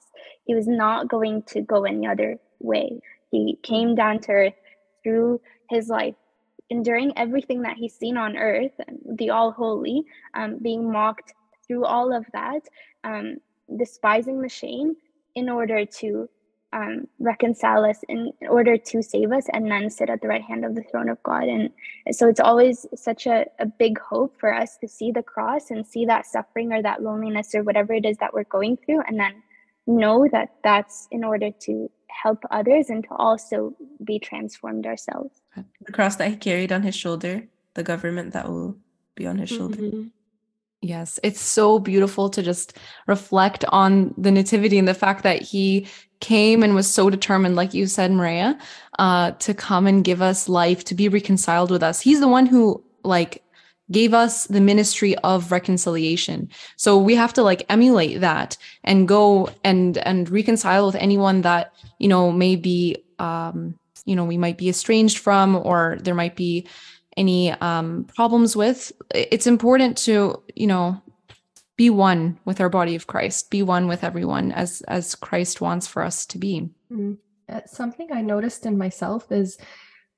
He was not going to go any other way. He came down to earth through his life, enduring everything that he's seen on earth, the all holy, um, being mocked through all of that, um, despising the shame in order to um, reconcile us, in order to save us, and then sit at the right hand of the throne of God. And so it's always such a, a big hope for us to see the cross and see that suffering or that loneliness or whatever it is that we're going through, and then know that that's in order to help others and to also be transformed ourselves. The cross that he carried on his shoulder, the government that will be on his shoulder. Mhm. Yes, it's so beautiful to just reflect on the nativity and the fact that he came and was so determined, like you said, Maria, uh, to come and give us life, to be reconciled with us. He's the one who like gave us the ministry of reconciliation. So we have to like emulate that and go and and reconcile with anyone that, you know, may be um, you know, we might be estranged from or there might be any um, problems with it's important to you know be one with our body of christ be one with everyone as as christ wants for us to be Mm. Uh, something I noticed in myself is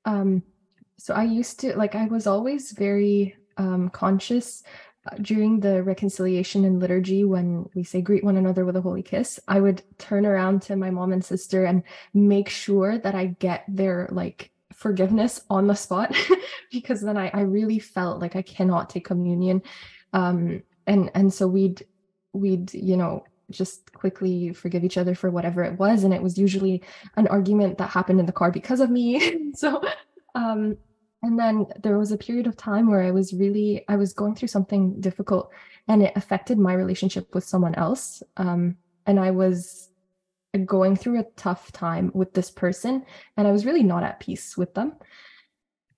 um so I used to like I was always very um conscious uh, during the reconciliation and liturgy when we say greet one another with a holy kiss I would turn around to my mom and sister and make sure that I get their like forgiveness on the spot because then I, I really felt like I cannot take communion um and and so we'd we'd you know just quickly forgive each other for whatever it was and it was usually an argument that happened in the car because of me. So um and then there was a period of time where i was really i was going through something difficult and it affected my relationship with someone else. Um and i was going through a tough time with this person and i was really not at peace with them.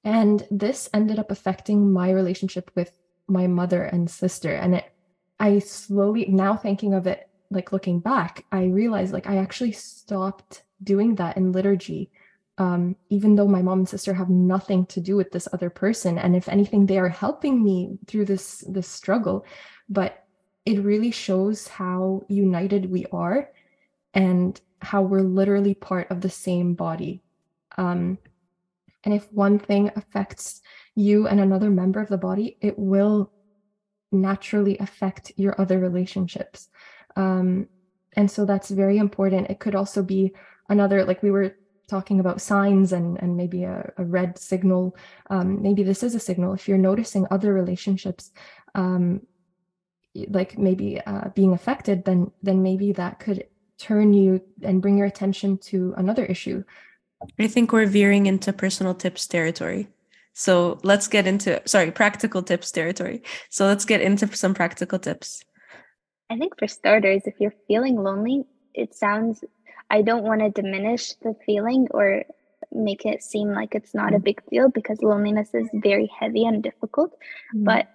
And this ended up affecting my relationship with my mother and sister and it i slowly now thinking of it like looking back i realized like i actually stopped doing that in liturgy um, even though my mom and sister have nothing to do with this other person and if anything they are helping me through this this struggle but it really shows how united we are and how we're literally part of the same body. Um, and if one thing affects you and another member of the body, it will naturally affect your other relationships. Um, and so that's very important. It could also be another, like we were talking about signs and, and maybe a, a red signal. Um, maybe this is a signal. If you're noticing other relationships, um, like maybe uh, being affected, then then maybe that could turn you and bring your attention to another issue. I think we're veering into personal tips territory. So let's get into sorry, practical tips territory. So let's get into some practical tips. I think for starters, if you're feeling lonely, it sounds I don't want to diminish the feeling or make it seem like it's not a big deal because loneliness is very heavy and difficult. Mm. But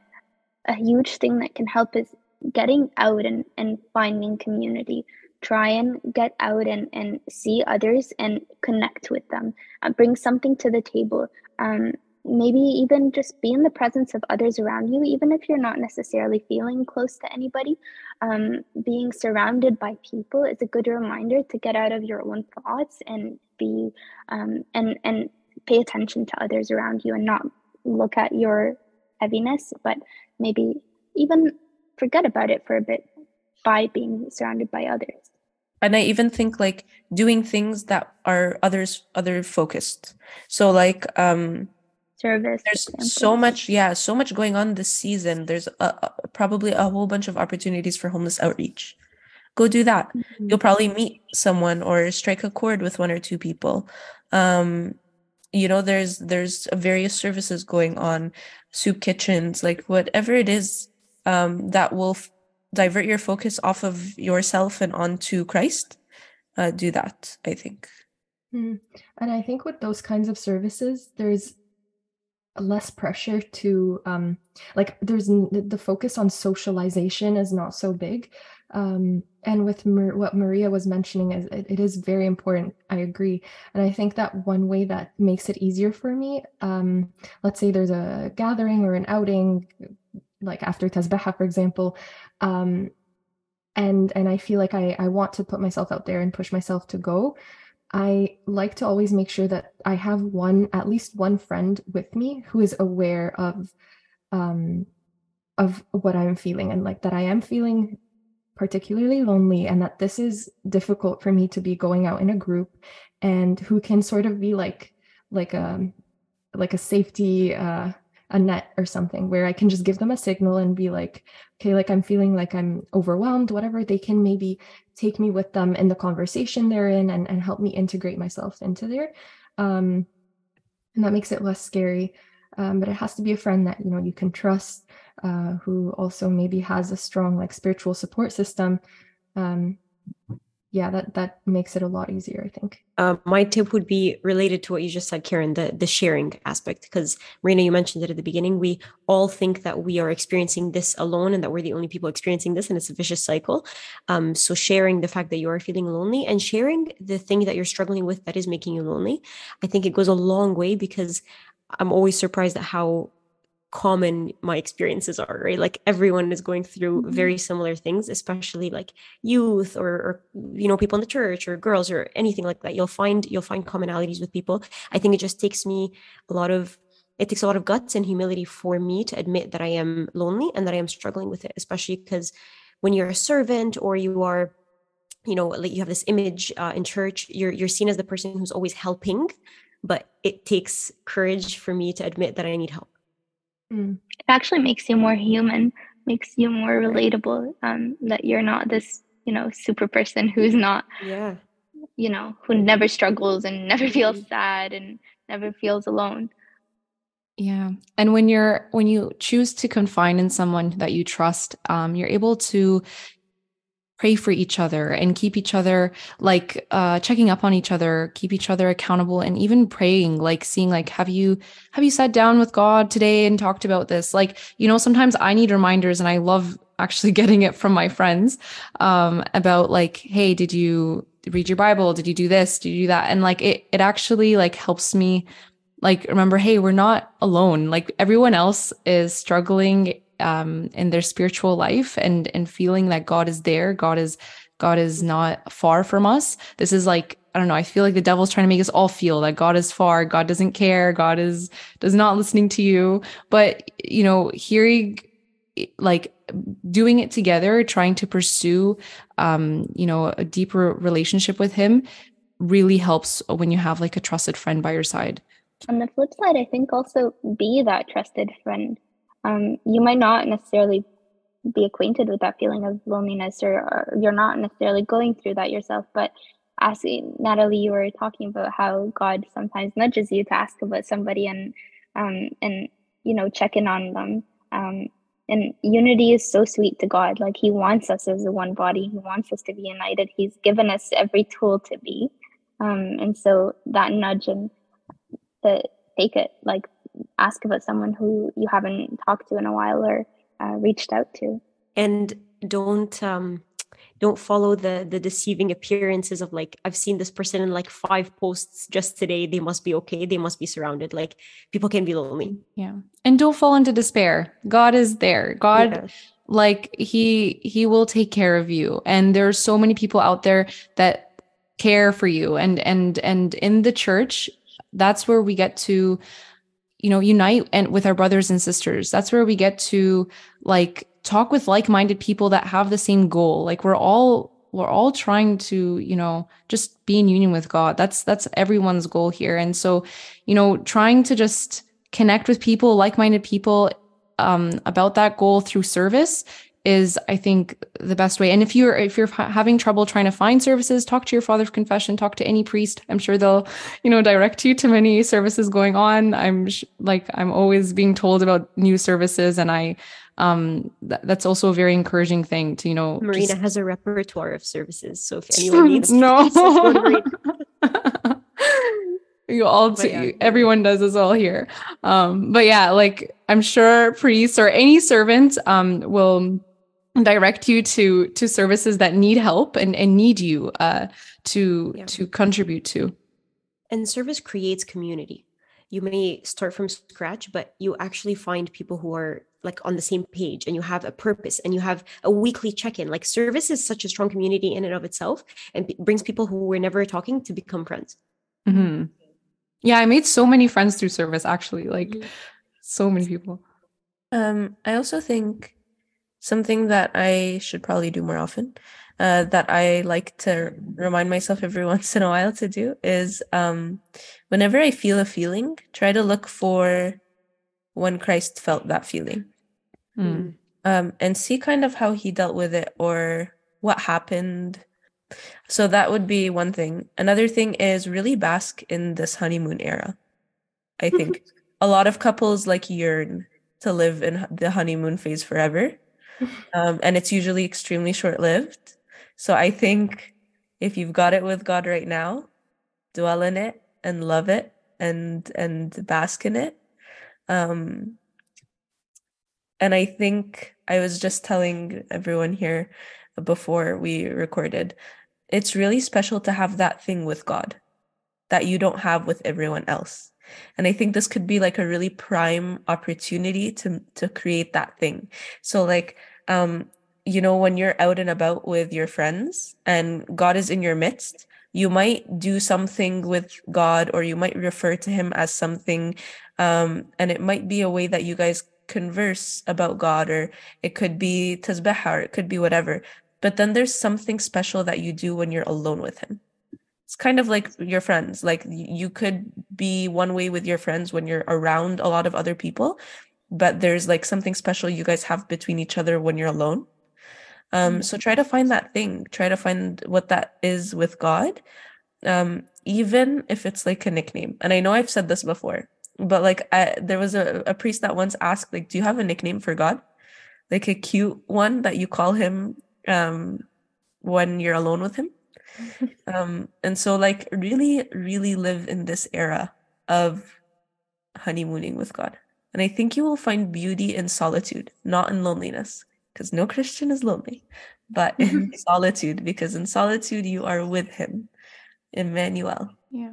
a huge thing that can help is getting out and, and finding community. Try and get out and, and see others and connect with them. Uh, bring something to the table. Um, maybe even just be in the presence of others around you, even if you're not necessarily feeling close to anybody. Um, being surrounded by people is a good reminder to get out of your own thoughts and be um, and and pay attention to others around you and not look at your heaviness, but maybe even forget about it for a bit by being surrounded by others and i even think like doing things that are others other focused so like um service there's so much yeah so much going on this season. There's a, a, probably a whole bunch of opportunities for homeless outreach. Go do that. Mm-hmm. you'll probably meet someone or strike a chord with one or two people. Um you know there's there's various services going on soup kitchens like whatever it is um that will f- divert your focus off of yourself and onto christ uh, do that i think. Mm. and i think with those kinds of services there's less pressure to um like there's the focus on socialization is not so big um and with Mar- what maria was mentioning is it, it is very important i agree and i think that one way that makes it easier for me um let's say there's a gathering or an outing like after tasbeha for example um and and i feel like i i want to put myself out there and push myself to go I like to always make sure that I have one, at least one friend with me who is aware of um of what I'm feeling and like that I am feeling particularly lonely and that this is difficult for me to be going out in a group and who can sort of be like like a like a safety uh a net or something where I can just give them a signal and be like, okay, like I'm feeling like I'm overwhelmed, whatever. They can maybe take me with them in the conversation they're in and, and help me integrate myself into there. Um, and that makes it less scary. Um, but it has to be a friend that you know you can trust, uh, who also maybe has a strong like spiritual support system. Um, yeah, that that makes it a lot easier, I think. Um, my tip would be related to what you just said, Karen, the the sharing aspect. Because Marina, you mentioned it at the beginning. We all think that we are experiencing this alone, and that we're the only people experiencing this, and it's a vicious cycle. Um, so sharing the fact that you are feeling lonely and sharing the thing that you're struggling with that is making you lonely, I think it goes a long way because I'm always surprised at how common my experiences are right? Like everyone is going through mm-hmm. very similar things especially like youth or, or, you know people in the church or girls or anything like that. You'll find you'll find commonalities with people. I think it just takes me a lot of it takes a lot of guts and humility for me to admit that i am lonely and that i am struggling with it especially because when you're a servant or you are you know like you have this image uh, in church you're you're seen as the person who's always helping but it takes courage for me to admit that i need help Mm. It actually makes you more human, makes you more relatable. Um, that you're not this, you know, super person who's not, yeah, you know, who never struggles and never feels mm. sad and never feels alone. Yeah. And when you're when you choose to confine in someone that you trust, um, you're able to pray for each other and keep each other like uh checking up on each other keep each other accountable and even praying like seeing like have you have you sat down with god today and talked about this? Like you know sometimes i need reminders and i love actually getting it from my friends um about like hey did you read your bible? Did you do this? Did you do that? And like it it actually like helps me like remember hey we're not alone. Like everyone else is struggling um, in their spiritual life and and feeling that God is there, God is God is not far from us. This is like I don't know, I feel like the devil's trying to make us all feel that God is far, God doesn't care, God is does not listening to you. But you know, hearing like doing it together, trying to pursue um, you know, a deeper relationship with him really helps when you have like a trusted friend by your side. On the flip side, I think also be that trusted friend. Um, you might not necessarily be acquainted with that feeling of loneliness or, or you're not necessarily going through that yourself but asking natalie you were talking about how god sometimes nudges you to ask about somebody and um and you know check in on them. Um and unity is so sweet to god. Like he wants us as a one body. He wants us to be united. He's given us every tool to be. Um and so that nudge and the take it like ask about someone who you haven't talked to in a while or uh, reached out to. And don't um don't follow the the deceiving appearances of like i've seen this person in like five posts just today. They must be okay. They must be surrounded. Like people can be lonely. Yeah. And don't fall into despair. God is there. God yeah. like he he will take care of you. And there are so many people out there that care for you. And and and in the church that's where we get to you know unite and with our brothers and sisters. That's where we get to like talk with like-minded people that have the same goal. Like we're all we're all trying to you know just be in union with god. That's that's everyone's goal here. And so you know trying to just connect with people like-minded people um, about that goal through service is i think the best way. And if you're if you're having trouble trying to find services talk to your father of confession talk to any priest. I'm sure they'll you know direct you to many services going on. I'm sh- like i'm always being told about new services and i um th- that's also a very encouraging thing to you know marina just... has a repertoire of services so if anyone needs no. you all t- yeah. everyone does as well here. Um but yeah like i'm sure priests or any servant um will direct you to to services that need help and and need you uh to yeah. to contribute to and service creates community you may start from scratch but you actually find people who are like on the same page and you have a purpose and you have a weekly check-in like service is such a strong community in and of itself and brings people who were never talking to become friends mm-hmm. yeah i made so many friends through service actually like mm-hmm. so many people um i also think something that I should probably do more often, uh, that I like to remind myself every once in a while to do is um, whenever I feel a feeling, try to look for when Christ felt that feeling. Mm. Um, and see kind of how he dealt with it or what happened. So that would be one thing. Another thing is really bask in this honeymoon era. I think a lot of couples like yearn to live in the honeymoon phase forever um, and it's usually extremely short lived. So I think if you've got it with God right now, dwell in it and love it and and bask in it. Um, and I think I was just telling everyone here before we recorded, it's really special to have that thing with God that you don't have with everyone else and i think this could be like a really prime opportunity to to create that thing. So like um you know when you're out and about with your friends and god is in your midst you might do something with god or you might refer to him as something um and it might be a way that you guys converse about god or it could be tasbih or it could be whatever. But then there's something special that you do when you're alone with him it's kind of like your friends like you could be one way with your friends when you're around a lot of other people but there's like something special you guys have between each other when you're alone. Um mm-hmm. so try to find that thing try to find what that is with god um even if it's like a nickname. And i know i've said this before but like I, there was a, a priest that once asked like do you have a nickname for god? Like a cute one that you call him um when you're alone with him um, and so like really, really live in this era of honeymooning with God. And I think you will find beauty in solitude, not in loneliness, because no Christian is lonely, but in solitude, because in solitude you are with him, Emmanuel. Yeah.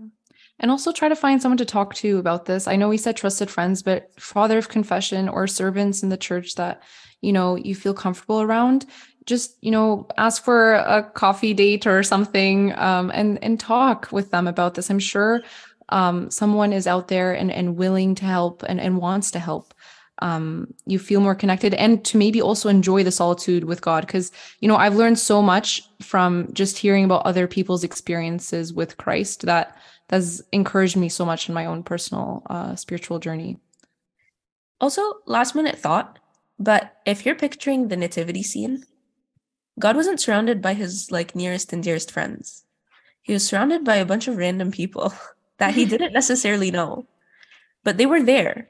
And also try to find someone to talk to about this. I know we said trusted friends, but father of confession or servants in the church that, you know, you feel comfortable around, just you know ask for a coffee date or something um, and and talk with them about this. I'm sure um, someone is out there and, and willing to help and, and wants to help um, you feel more connected and to maybe also enjoy the solitude with god. Because you know i've learned so much from just hearing about other people's experiences with christ that has encouraged me so much in my own personal uh, spiritual journey. Also last minute thought but if you're picturing the nativity scene God wasn't surrounded by his like nearest and dearest friends. He was surrounded by a bunch of random people that he didn't necessarily know, but they were there.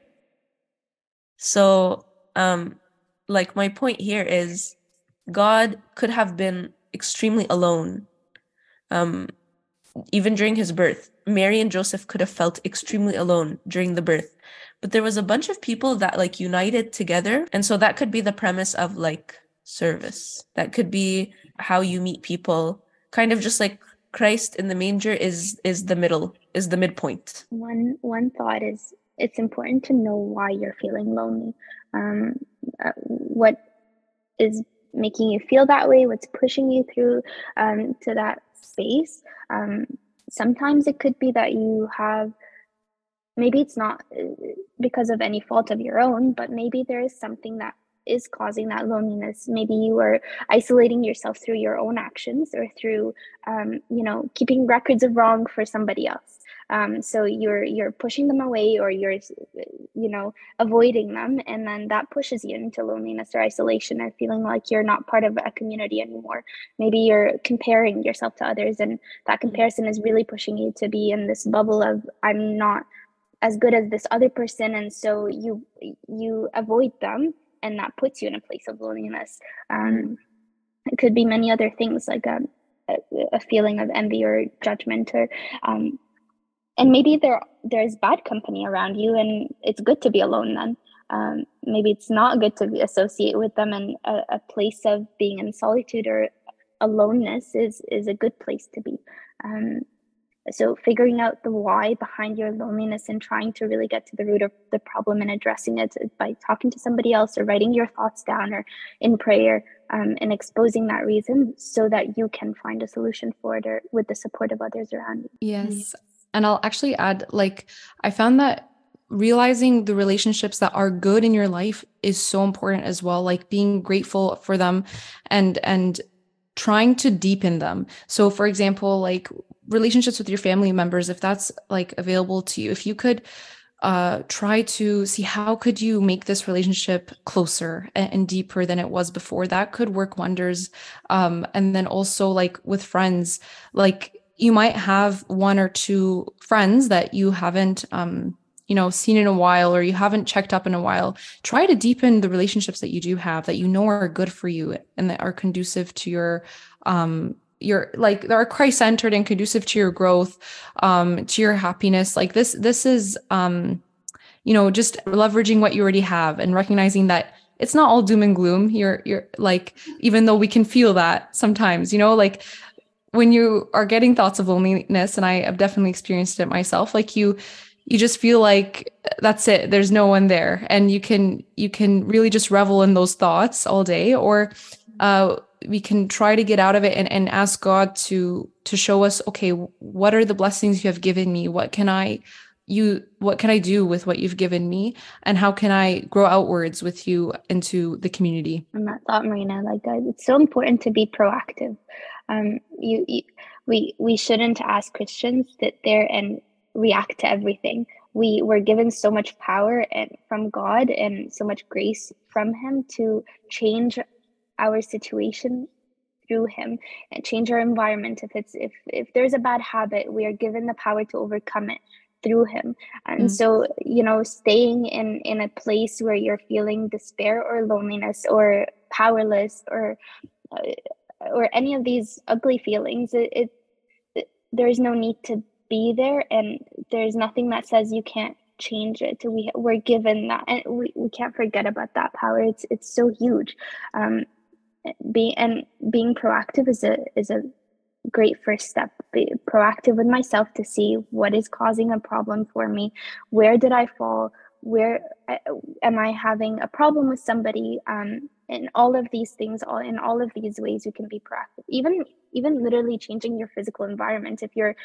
So, um, like my point here is God could have been extremely alone. Um, even during his birth, Mary and Joseph could have felt extremely alone during the birth. But there was a bunch of people that like united together. And so that could be the premise of like service. That could be how you meet people. Kind of just like Christ in the manger is is the middle, is the midpoint. One one thought is it's important to know why you're feeling lonely. Um, uh, what is making you feel that way? What's pushing you through um, to that space? Um, sometimes it could be that you have maybe it's not uh, because of any fault of your own, but maybe there is something that is causing that loneliness. Maybe you are isolating yourself through your own actions or through um, you know keeping records of wrong for somebody else. Um, so you're you're pushing them away or you're you know avoiding them and then that pushes you into loneliness or isolation or feeling like you're not part of a community anymore. Maybe you're comparing yourself to others and that comparison is really pushing you to be in this bubble of i'm not as good as this other person and so you you avoid them and that puts you in a place of loneliness. Um, it could be many other things like um, a, a feeling of envy or judgment or um, and maybe there there's bad company around you and it's good to be alone then um, maybe it's not good to associate with them and a, a, place of being in solitude or aloneness is is a good place to be um, so figuring out the why behind your loneliness and trying to really get to the root of the problem and addressing it by talking to somebody else or writing your thoughts down or in prayer um, and exposing that reason so that you can find a solution for it or with the support of others around you. Yes. And I'll actually add like I found that realizing the relationships that are good in your life is so important as well like being grateful for them and and trying to deepen them. So for example, like relationships with your family members if that's like available to you if you could uh, try to see how could you make this relationship closer and, and deeper than it was before. That could work wonders. Um, and then also like with friends like you might have one or two friends that you haven't um, you know seen in a while or you haven't checked up in a while. Try to deepen the relationships that you do have that you know are good for you and that are conducive to your um your like they are christ centered and conducive to your growth um to your happiness. Like this this is um you know just leveraging what you already have and recognizing that it's not all doom and gloom. You're you're like even though we can feel that sometimes you know like when you are getting thoughts of loneliness and i have definitely experienced it myself like you you just feel like that's it. There's no one there. And you can you can really just revel in those thoughts all day. Or uh we can try to get out of it and, and ask God to to show us, okay, what are the blessings you have given me? What can I you what can I do with what you've given me? And how can I grow outwards with you into the community? And that thought, Marina, like uh, it's so important to be proactive. Um, you, you we we shouldn't ask Christians sit there and react to everything. We were given so much power and from God and so much grace from Him to change our situation through him and change our environment if it's if if there's a bad habit we are given the power to overcome it through him. And mm. so you know staying in in a place where you're feeling despair or loneliness or powerless or uh, or any of these ugly feelings it, it, it there's no need to be there and there's nothing that says you can't change it. We we're given that and we, we can't forget about that power. It's it's so huge. Um being and being proactive is a is a great first step. Be proactive with myself to see what is causing a problem for me. Where did i fall? Where am i having a problem with somebody? Um, in all of these things all in all of these ways you can be proactive. Even even literally changing your physical environment. If you're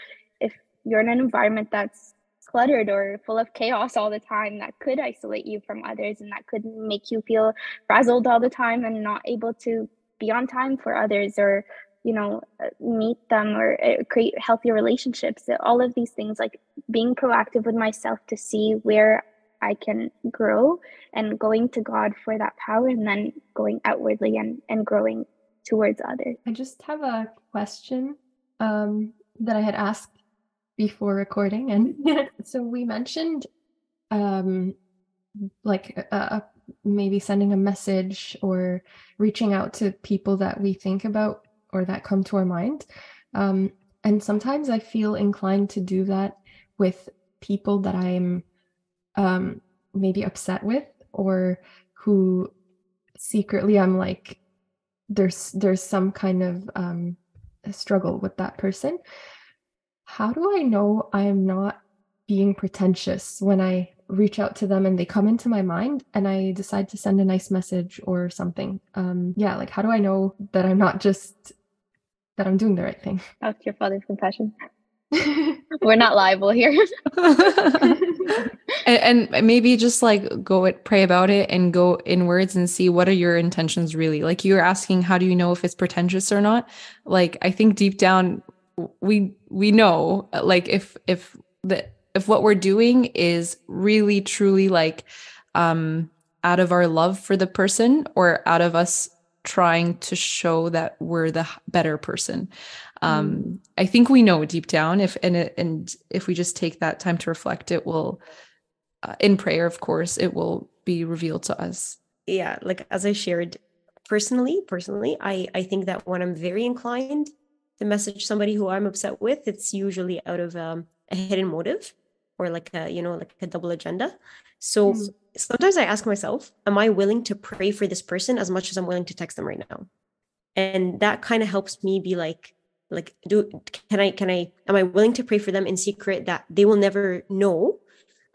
if you're in an environment that's cluttered or full of chaos all the time that could isolate you from others and that could make you feel frazzled all the time and not able to be on time for others or you know uh, meet them or uh, create healthy relationships. All of these things like being proactive with myself to see where i can grow and going to god for that power and then going outwardly and and growing towards others. I just have a question um, that i had asked before recording and so we mentioned um like uh, uh, maybe sending a message or reaching out to people that we think about or that come to our mind. Um and sometimes i feel inclined to do that with people that i'm um maybe upset with or who secretly i'm like there's there's some kind of um struggle with that person how do I know I'm not being pretentious when I reach out to them and they come into my mind and I decide to send a nice message or something? Um, yeah, like how do I know that I'm not just that I'm doing the right thing? That's your father's confession. We're not liable here. and, and, maybe just like go it, pray about it and go inwards and see what are your intentions really. Like you're asking, how do you know if it's pretentious or not? Like I think deep down we we know like if if the if what we're doing is really truly like um out of our love for the person or out of us trying to show that we're the better person um mm. i think we know deep down if and and if we just take that time to reflect it will uh, in prayer of course it will be revealed to us yeah like as i shared personally personally i i think that when i'm very inclined to message somebody who I'm upset with, it's usually out of um, a hidden motive or like a, you know, like a double agenda. So mm. sometimes I ask myself, am I willing to pray for this person as much as I'm willing to text them right now? And that kind of helps me be like, like, do can I can I am I willing to pray for them in secret that they will never know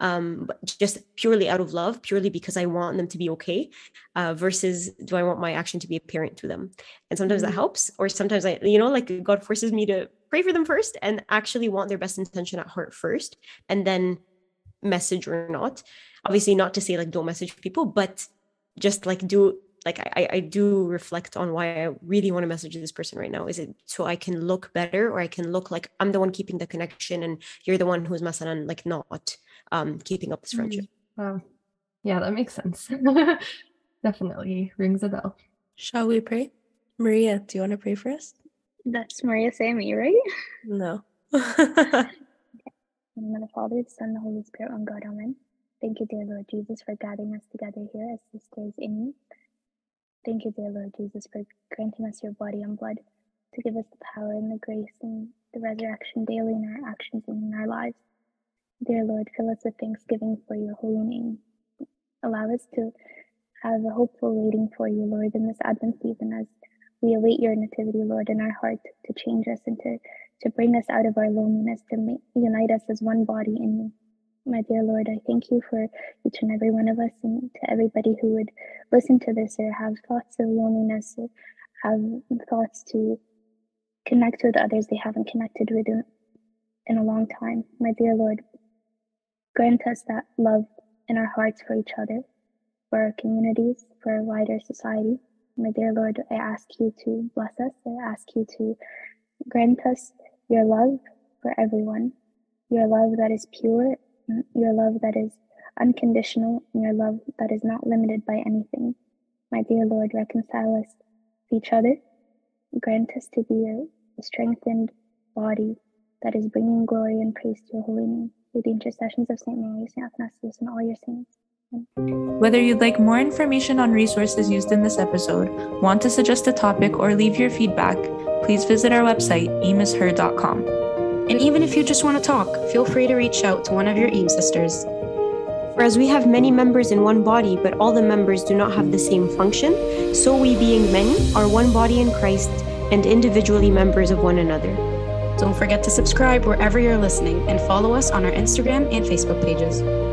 um, just purely out of love, purely because I want them to be okay, uh, versus do I want my action to be apparent to them? And sometimes mm-hmm. that helps, or sometimes I, you know, like God forces me to pray for them first and actually want their best intention at heart first, and then message or not. Obviously, not to say like don't message people, but just like do like I, I do reflect on why I really want to message this person right now. Is it so I can look better or I can look like I'm the one keeping the connection and you're the one who's on like not um, keeping up this mm, friendship. Wow. Yeah, that makes sense. Definitely rings a bell. Shall we pray? Maria, do you want to pray for us? That's Maria Sammy, right? No. okay. In the Father, the Son, the Holy Spirit, one God, Amen. Thank you, dear Lord Jesus, for gathering us together here as sisters in you. Thank you, dear Lord Jesus, for granting us your body and blood to give us the power and the grace and the resurrection daily in our actions and in our lives. Dear Lord, fill us with thanksgiving for your holy name. Allow us to have a hopeful waiting for you, Lord, in this Advent season as we await your nativity, Lord, in our heart to change us and to, to bring us out of our loneliness, to make, unite us as one body in you. My dear Lord, I thank you for each and every one of us and to everybody who would listen to this or have thoughts of loneliness or have thoughts to connect with others they haven't connected with in, in a long time. My dear Lord, Grant us that love in our hearts for each other, for our communities, for our wider society. My dear Lord, I ask you to bless us. I ask you to grant us your love for everyone, your love that is pure, your love that is unconditional, and your love that is not limited by anything. My dear Lord, reconcile us to each other. Grant us to be a, a strengthened body that is bringing glory and praise to your holy name through the intercessions of St. Mary, St. Athanasius, and all your saints. Whether you'd like more information on resources used in this episode, want to suggest a topic, or leave your feedback, please visit our website, eamisher.com. And even if you just want to talk, feel free to reach out to one of your EAM sisters. For as we have many members in one body, but all the members do not have the same function, so we, being many, are one body in Christ and individually members of one another. Don't forget to subscribe wherever you're listening and follow us on our Instagram and Facebook pages.